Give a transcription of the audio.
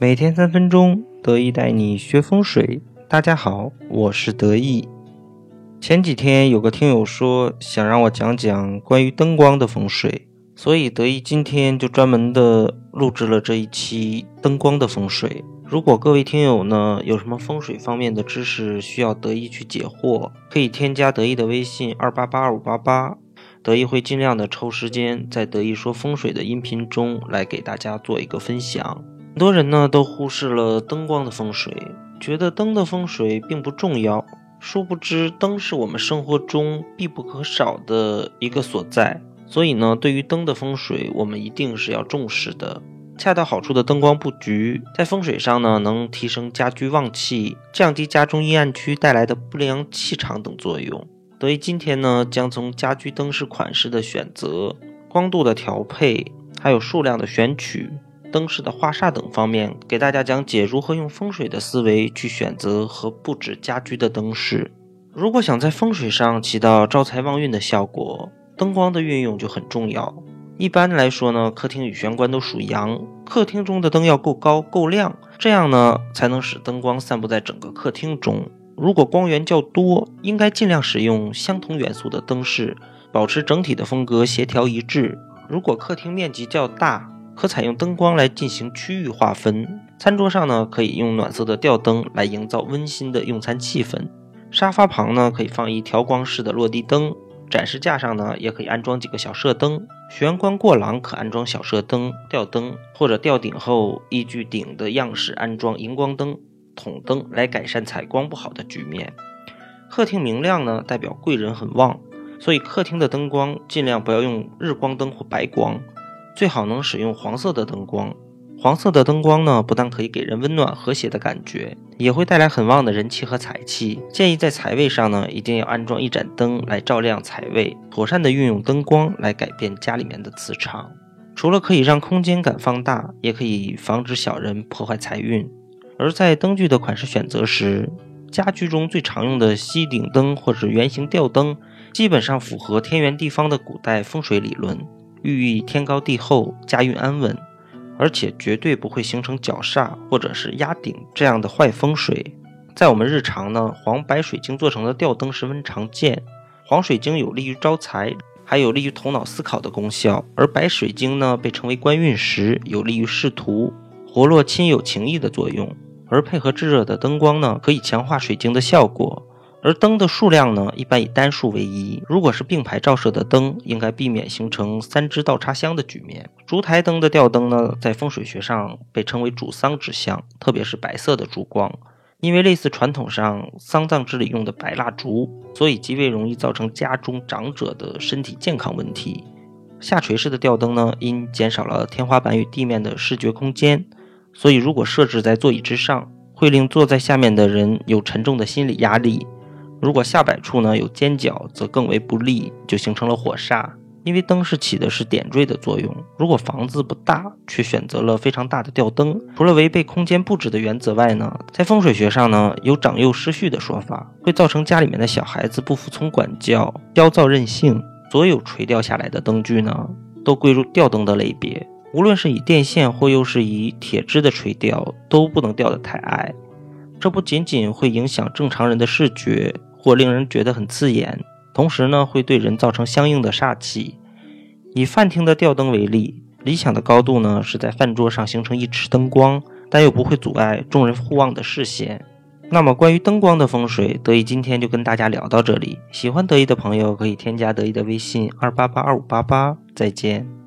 每天三分钟，得意带你学风水。大家好，我是得意。前几天有个听友说想让我讲讲关于灯光的风水，所以得意今天就专门的录制了这一期灯光的风水。如果各位听友呢有什么风水方面的知识需要得意去解惑，可以添加得意的微信二八八二五八八，得意会尽量的抽时间在得意说风水的音频中来给大家做一个分享。很多人呢都忽视了灯光的风水，觉得灯的风水并不重要。殊不知，灯是我们生活中必不可少的一个所在。所以呢，对于灯的风水，我们一定是要重视的。恰到好处的灯光布局，在风水上呢，能提升家居旺气，降低家中阴暗区带来的不良气场等作用。所以今天呢，将从家居灯饰款式的选择、光度的调配，还有数量的选取。灯饰的花煞等方面，给大家讲解如何用风水的思维去选择和布置家居的灯饰。如果想在风水上起到招财旺运的效果，灯光的运用就很重要。一般来说呢，客厅与玄关都属阳，客厅中的灯要够高够亮，这样呢才能使灯光散布在整个客厅中。如果光源较多，应该尽量使用相同元素的灯饰，保持整体的风格协调一致。如果客厅面积较大，可采用灯光来进行区域划分。餐桌上呢，可以用暖色的吊灯来营造温馨的用餐气氛。沙发旁呢，可以放一调光式的落地灯。展示架上呢，也可以安装几个小射灯。玄关过廊可安装小射灯、吊灯，或者吊顶后依据顶的样式安装荧光灯、筒灯，来改善采光不好的局面。客厅明亮呢，代表贵人很旺，所以客厅的灯光尽量不要用日光灯或白光。最好能使用黄色的灯光，黄色的灯光呢，不但可以给人温暖和谐的感觉，也会带来很旺的人气和财气。建议在财位上呢，一定要安装一盏灯来照亮财位，妥善的运用灯光来改变家里面的磁场。除了可以让空间感放大，也可以防止小人破坏财运。而在灯具的款式选择时，家居中最常用的吸顶灯或者圆形吊灯，基本上符合天圆地方的古代风水理论。寓意天高地厚，家运安稳，而且绝对不会形成角煞或者是压顶这样的坏风水。在我们日常呢，黄白水晶做成的吊灯十分常见。黄水晶有利于招财，还有利于头脑思考的功效；而白水晶呢，被称为官运石，有利于仕途，活络亲友情谊的作用。而配合炙热的灯光呢，可以强化水晶的效果。而灯的数量呢，一般以单数为宜。如果是并排照射的灯，应该避免形成三支倒插香的局面。烛台灯的吊灯呢，在风水学上被称为主丧之象，特别是白色的烛光，因为类似传统上丧葬之礼用的白蜡烛，所以极为容易造成家中长者的身体健康问题。下垂式的吊灯呢，因减少了天花板与地面的视觉空间，所以如果设置在座椅之上，会令坐在下面的人有沉重的心理压力。如果下摆处呢有尖角，则更为不利，就形成了火煞。因为灯是起的是点缀的作用。如果房子不大，却选择了非常大的吊灯，除了违背空间布置的原则外呢，在风水学上呢，有长幼失序的说法，会造成家里面的小孩子不服从管教，焦躁任性。所有垂掉下来的灯具呢，都归入吊灯的类别。无论是以电线或又是以铁质的垂吊，都不能吊得太矮。这不仅仅会影响正常人的视觉。或令人觉得很刺眼，同时呢，会对人造成相应的煞气。以饭厅的吊灯为例，理想的高度呢是在饭桌上形成一尺灯光，但又不会阻碍众人互望的视线。那么，关于灯光的风水，德意今天就跟大家聊到这里。喜欢德意的朋友可以添加德意的微信二八八二五八八。再见。